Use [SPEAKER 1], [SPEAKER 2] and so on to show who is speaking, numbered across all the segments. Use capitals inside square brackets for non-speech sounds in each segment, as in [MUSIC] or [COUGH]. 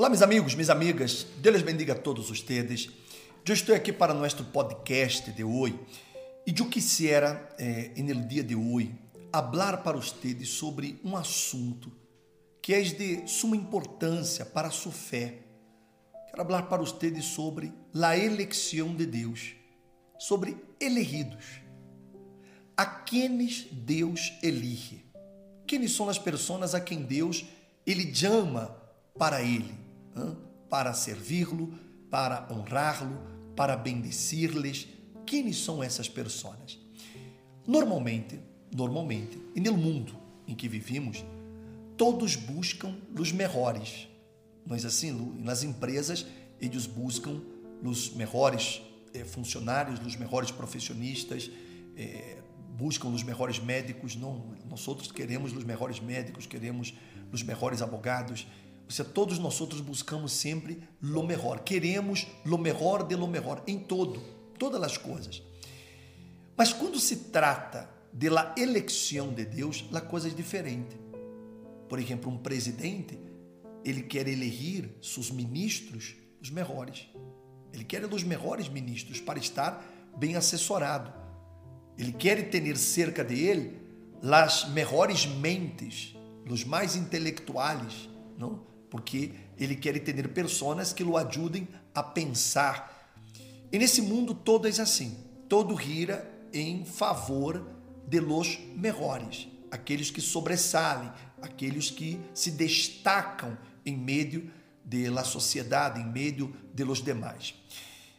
[SPEAKER 1] Olá, meus amigos, minhas amigas, Deus bendiga a todos ustedes. Eu estou aqui para nosso podcast de hoje e eu quisiera, eh, no dia de hoje, falar para ustedes sobre um assunto que é de suma importância para a sua fé. Quero falar para ustedes sobre a eleição de Deus, sobre elegidos. A quienes Deus elige. Quem são as pessoas a quem Deus ele chama para ele, para servi-lo, para honrá-lo, para bendecir-lhes. Quem são essas pessoas? Normalmente, normalmente, e no mundo em que vivimos, todos buscam os melhores. Mas assim, nas empresas, eles buscam os melhores eh, funcionários, os melhores profissionistas, eh, buscam os melhores médicos. Não, nós outros queremos os melhores médicos, queremos os melhores abogados. Seja, todos nós outros buscamos sempre lo melhor. Queremos lo melhor de lo melhor em todo, todas as coisas. Mas quando se trata de la eleição de Deus, a coisa é diferente. Por exemplo, um presidente, ele quer eleger seus ministros os melhores. Ele quer os melhores ministros para estar bem assessorado. Ele quer ter cerca de ele as melhores mentes, os mais intelectuais, não? Porque ele quer ter pessoas que o ajudem a pensar. E nesse mundo todo é assim, todo gira em favor de los melhores, aqueles que sobressalem, aqueles que se destacam em meio da sociedade, em meio de los demais.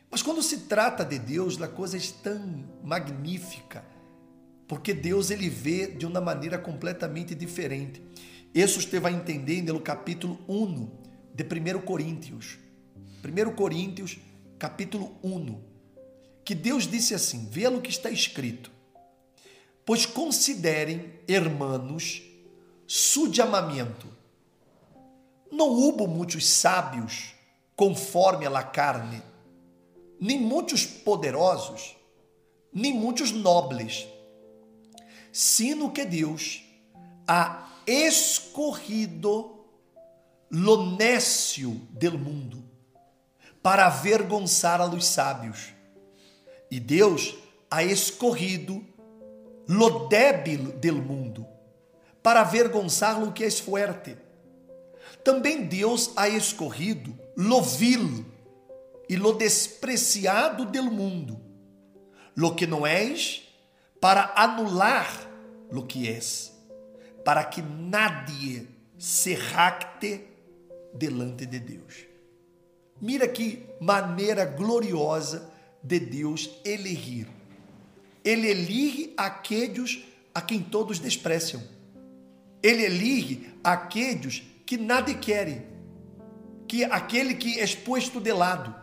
[SPEAKER 1] Mas quando se trata de Deus, a coisa é tão magnífica, porque Deus ele vê de uma maneira completamente diferente. Isso você vai entender no capítulo 1 de 1 Coríntios. 1 Coríntios, capítulo 1. Que Deus disse assim: vê o que está escrito. Pois considerem, hermanos, su chamamento. Não hubo muitos sábios conforme a la carne nem muitos poderosos, nem muitos nobres, sino que Deus ha escorrido lo nécio del mundo para avergonçar a los sábios. E Deus ha escorrido lo débil del mundo para avergonçar lo que é fuerte. Também Deus ha escorrido lo vil e lo despreciado del mundo, lo que não és, para anular lo que és, para que nadie se jacte delante de Deus. Mira que maneira gloriosa de Deus elegir. Ele elige aqueles a quem todos despreciam. Ele elige aqueles que nada querem, que aquele que é exposto de lado.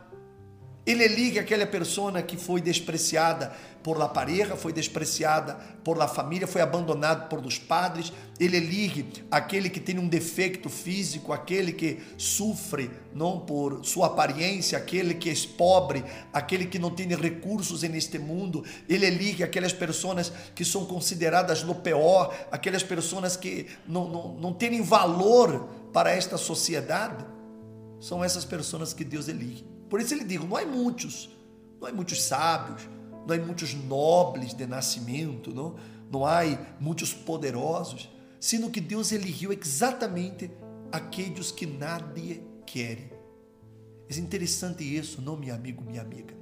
[SPEAKER 1] Ele liga aquela pessoa que foi despreciada por la pareja, foi despreciada por la família, foi abandonado por dos padres. Ele liga aquele que tem um defeito físico, aquele que sofre não por sua aparência, aquele que é pobre, aquele que não tem recursos neste mundo. Ele liga aquelas pessoas que são consideradas no pior, aquelas pessoas que não, não, não têm valor para esta sociedade. São essas pessoas que Deus elige. Por isso ele diz: não há muitos, não há muitos sábios, não há muitos nobres de nascimento, não, não há muitos poderosos, sino que Deus eligiu exatamente aqueles que nadie quer. É interessante isso, não, meu amigo, minha amiga.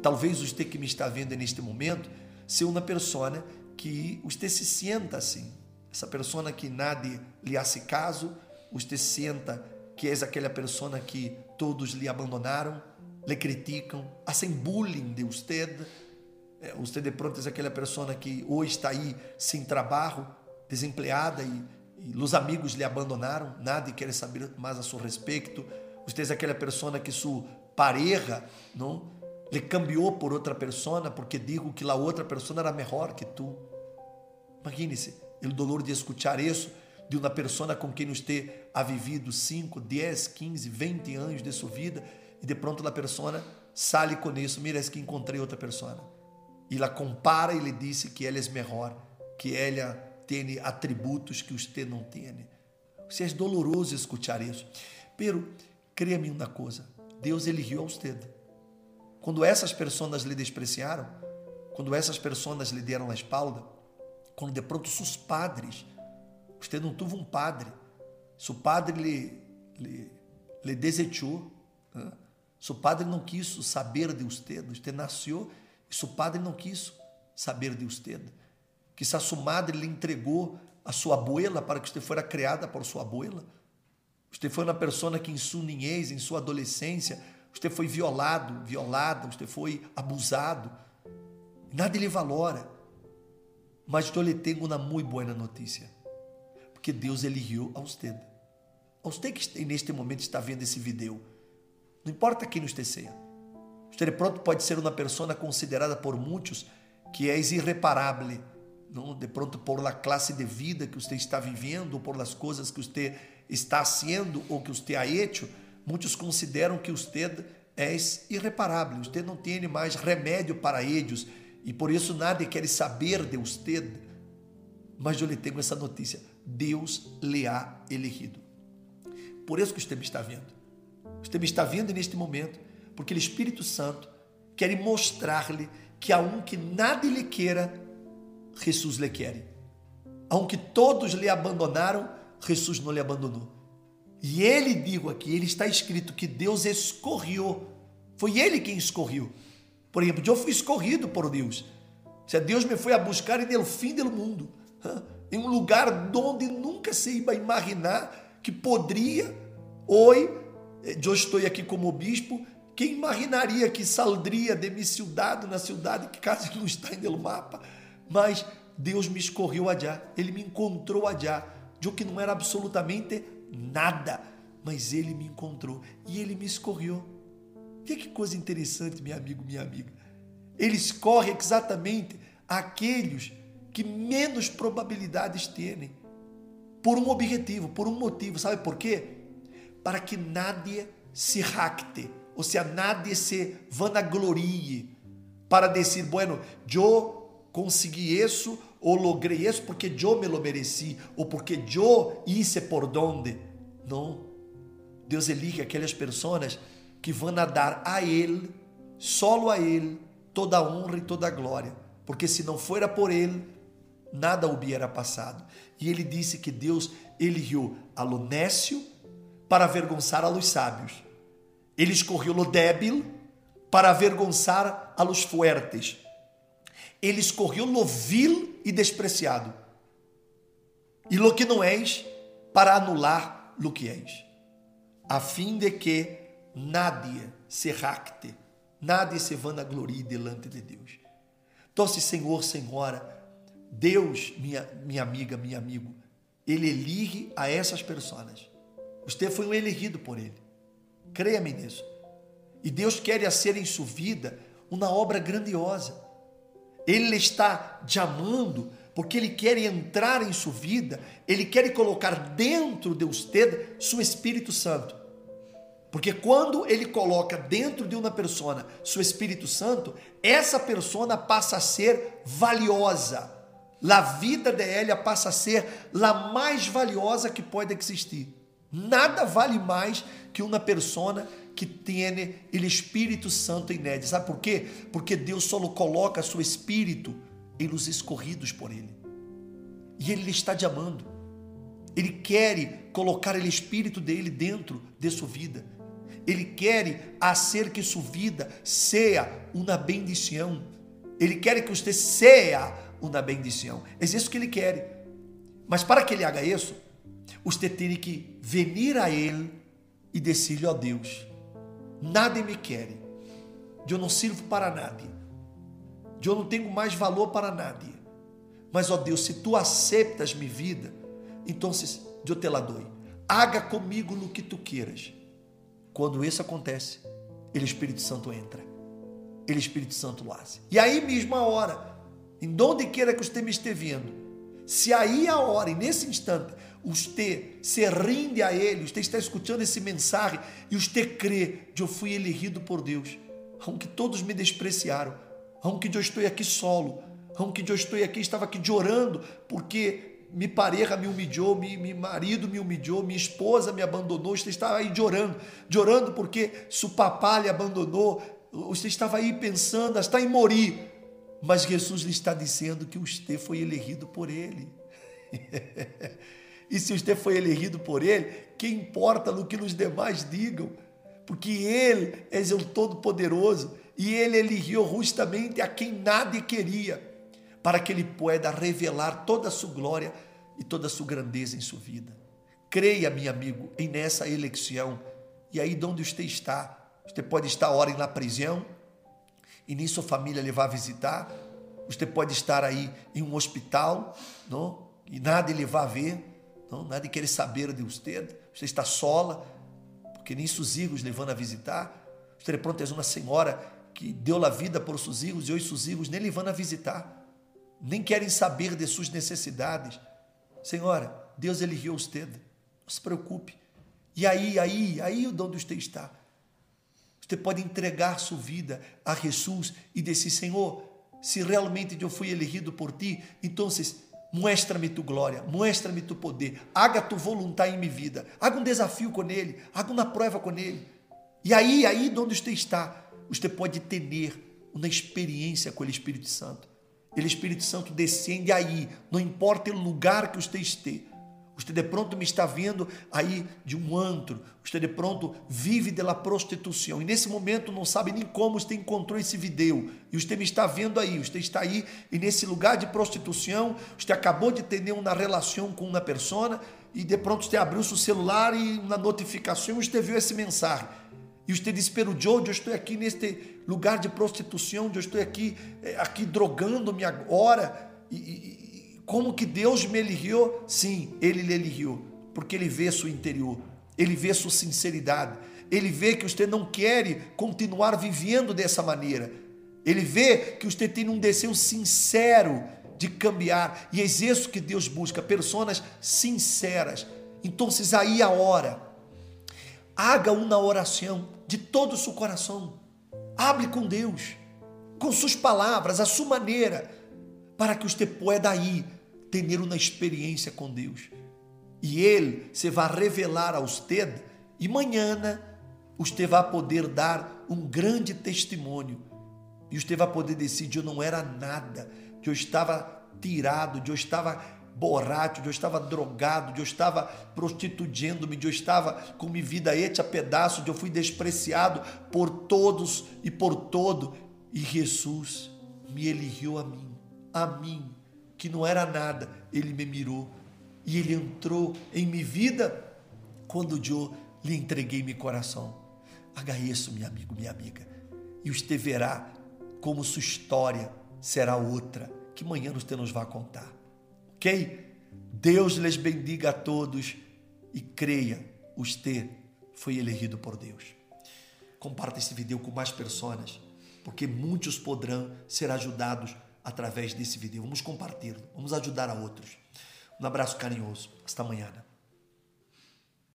[SPEAKER 1] Talvez você que me está vendo neste momento seja uma pessoa que você se sienta assim. Essa pessoa que nadie lhe hace caso, você senta que és aquela pessoa que todos lhe abandonaram, lhe criticam, hacen bullying de usted. Você de pronto é aquela pessoa que hoje está aí sem trabalho, desempregada e, e os amigos lhe abandonaram, nada quer saber mais a seu respeito. Você é aquela pessoa que sua pareja não lhe cambiou por outra pessoa porque digo que a outra pessoa era melhor que tu. Imagine-se o dolor de escutar isso de uma pessoa com quem você ha vivido 5, 10, 15, 20 anos de sua vida e de pronto a pessoa sale com isso, mira, es que encontrei outra pessoa. E ela compara e lhe disse que ela é melhor, que ela tem atributos que você não tem. Isso é doloroso escutar isso. Pero Creia-me uma coisa, Deus eligiu a você. Quando essas pessoas lhe despreciaram, quando essas pessoas lhe deram a espalda, quando de pronto seus padres, você não teve um padre, seu padre lhe, lhe, lhe desechou, né? seu padre não quis saber de você, você nasceu e seu padre não quis saber de você. Quizás sua madre lhe entregou a sua abuela para que você fosse criada por sua abuela. Você foi uma pessoa que em sua niñez, em sua adolescência, você foi violado, violada, você foi abusado. Nada lhe valora. Mas eu lhe tenho uma muito boa notícia. Porque Deus eligiu a você. A você que neste momento está vendo esse vídeo. Não importa quem seja. Você de pronto pode ser uma pessoa considerada por muitos que é irreparável. Não? De pronto por a classe de vida que você está vivendo, por as coisas que você está haciendo ou que você ha hecho, muitos consideram que você é irreparável, você não tem mais remédio para eles e por isso nada quer saber de você. Mas eu lhe tenho essa notícia: Deus lhe ha elegido. Por isso que você me está vendo. Você me está vendo neste momento, porque o Espírito Santo quer mostrar-lhe que a um que nada lhe queira, Jesus lhe quer. A um que todos lhe abandonaram, Jesus não lhe abandonou. E ele, digo aqui, ele está escrito que Deus escorreu. Foi ele quem escorreu. Por exemplo, eu fui escorrido por Deus. Se Deus me foi a buscar em el fim do mundo, em um lugar onde nunca se ia imaginar que poderia, hoje, eu estou aqui como bispo, quem imaginaria que saldria de minha cidade na cidade que quase não está no mapa, mas Deus me escorreu allá, Ele me encontrou allá, de que não era absolutamente nada, mas ele me encontrou e ele me escorreu. E que coisa interessante, meu amigo, minha amiga. Ele escorre exatamente aqueles que menos probabilidades têm, por um objetivo, por um motivo. Sabe por quê? Para que nadie se jacte, ou seja, nadie se vanaglorie, para dizer, bueno, eu consegui isso ou logrei isso porque eu me lo mereci, ou porque eu hice por donde. Não. Deus elige aquelas pessoas que vão dar a Ele, solo a Ele, toda a honra e toda a glória. Porque se não fora por Ele, nada hubiera passado. E ele disse que Deus eligiu a lo para avergonçar a los sábios. Ele escorreu lo débil para avergonçar a los fuertes ele escorreu lo vil e despreciado, e lo que não és, para anular lo que és, a fim de que nadie se racte, nadie se vanaglorie delante de Deus. Então, se Senhor, Senhora, Deus, minha, minha amiga, meu amigo, Ele elige a essas pessoas. Você foi um elegido por Ele. Creia-me nisso. E Deus quer fazer em sua vida uma obra grandiosa. Ele está te amando porque ele quer entrar em sua vida, ele quer colocar dentro de você seu Espírito Santo. Porque quando ele coloca dentro de uma pessoa seu Espírito Santo, essa pessoa passa a ser valiosa. A vida dela passa a ser a mais valiosa que pode existir. Nada vale mais que uma pessoa que tem o Espírito Santo em. Sabe por quê? Porque Deus só coloca seu Espírito em os escorridos por Ele. E Ele está te amando. Ele quer colocar o Espírito dele dentro de sua vida. Ele quer fazer que sua vida seja uma bendição. Ele quer que você seja uma bendição. É isso que Ele quer. Mas para que Ele haga isso, você tem que venir a Ele e dizer-lhe, ó oh Deus, nada me quer, eu não sirvo para nada, eu não tenho mais valor para nada. Mas, ó Deus, se tu aceitas minha vida, então eu te la dou. Haga comigo no que tu queiras. Quando isso acontece, ele Espírito Santo entra. Ele Espírito Santo hace. E aí mesmo a hora, em onde queira que você me esteja vendo, se aí a hora, e nesse instante, você se rende a Ele, você está escutando esse mensagem e você crê que eu fui elegido por Deus, aunque todos me despreciaram, aunque eu estou aqui solo, aunque eu estou aqui, estava aqui orando, porque mi pareja me humilhou, mi, mi marido me humilhou, minha esposa me abandonou. Você estava aí chorando, chorando porque seu papá lhe abandonou. Você estava aí pensando, está em morir. Mas Jesus lhe está dizendo que você foi elegido por ele. [LAUGHS] e se você foi elegido por ele, que importa no que os demais digam? Porque ele é o Todo-Poderoso e ele eligiu justamente a quem nada queria para que Ele pueda revelar toda a sua glória e toda a sua grandeza em sua vida. Creia, meu amigo, em nessa eleição. E aí, de onde você está? Você pode estar ora na prisão e nem sua família levar a visitar. Você pode estar aí em um hospital, não? E nada ele vai ver, não? Nada querer saber de você. Você está sola, porque nem seus filhos levando a visitar. Você de pronto é uma senhora que deu a vida por seus filhos e hoje seus filhos nem levando a visitar nem querem saber de suas necessidades. Senhora, Deus eligiu você. Não se preocupe. E aí, aí, aí onde você está. Você pode entregar sua vida a Jesus e dizer, Senhor, se realmente eu fui elegido por ti, então mostra-me tu glória, mostra-me tu poder, haga tu vontade em minha vida, haga um desafio com ele, haga uma prova com ele. E aí, aí onde você está, você pode ter uma experiência com o Espírito Santo. Ele, Espírito Santo, descende aí, não importa o lugar que você esteja. Você de pronto me está vendo aí de um antro, você de pronto vive da prostituição. E nesse momento não sabe nem como você encontrou esse vídeo e você me está vendo aí, você está aí e nesse lugar de prostituição, você acabou de ter uma relação com uma pessoa e de pronto você abriu seu celular e na notificação você viu essa mensagem. E você disse, pero Joe, eu estou aqui neste lugar de prostituição, eu estou aqui, eh, aqui drogando-me agora. E, e, como que Deus me eligiu? Sim, Ele lhe eligiu, porque Ele vê seu interior, Ele vê sua sinceridade, Ele vê que você não quer continuar vivendo dessa maneira. Ele vê que você tem um desejo sincero de cambiar. E é isso que Deus busca, pessoas sinceras. Então, aí a hora. Haga uma oração de todo o seu coração. Hable com Deus, com suas palavras, a sua maneira, para que você pueda aí ter uma experiência com Deus. E Ele se vai revelar a você, e amanhã você vai poder dar um grande testemunho. E você vai poder decidir: eu não era nada, que eu estava tirado, que eu estava borracho, eu estava drogado, eu estava prostituindo-me, eu estava com minha vida ete a pedaço, eu fui despreciado por todos e por todo. E Jesus me eligiu a mim, a mim, que não era nada, ele me mirou e ele entrou em minha vida quando eu lhe entreguei meu coração. Isso, meu amigo, minha amiga, e você verá como sua história será outra, que amanhã você nos vai contar. Ok? Deus lhes bendiga a todos e creia, você foi elegido por Deus. Comparta esse vídeo com mais pessoas, porque muitos poderão ser ajudados através desse vídeo. Vamos compartilhar, vamos ajudar a outros. Um abraço carinhoso. Hasta amanhã.